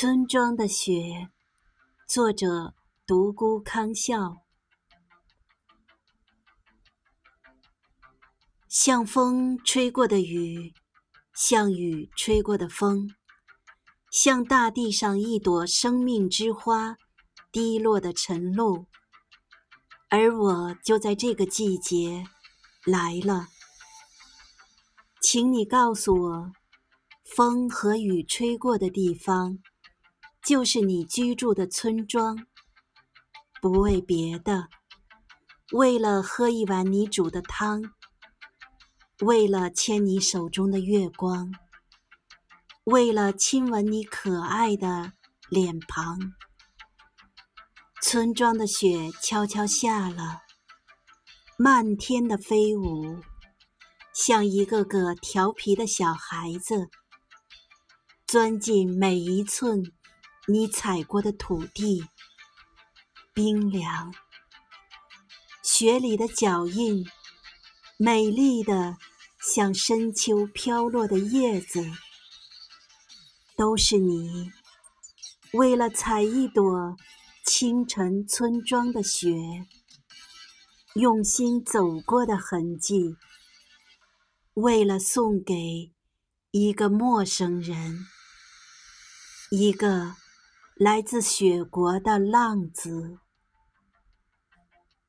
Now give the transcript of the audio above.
村庄的雪，作者独孤康笑。像风吹过的雨，像雨吹过的风，像大地上一朵生命之花滴落的晨露。而我就在这个季节来了，请你告诉我，风和雨吹过的地方。就是你居住的村庄，不为别的，为了喝一碗你煮的汤，为了牵你手中的月光，为了亲吻你可爱的脸庞。村庄的雪悄悄下了，漫天的飞舞，像一个个调皮的小孩子，钻进每一寸。你踩过的土地，冰凉，雪里的脚印，美丽的像深秋飘落的叶子，都是你为了采一朵清晨村庄的雪，用心走过的痕迹，为了送给一个陌生人，一个。来自雪国的浪子。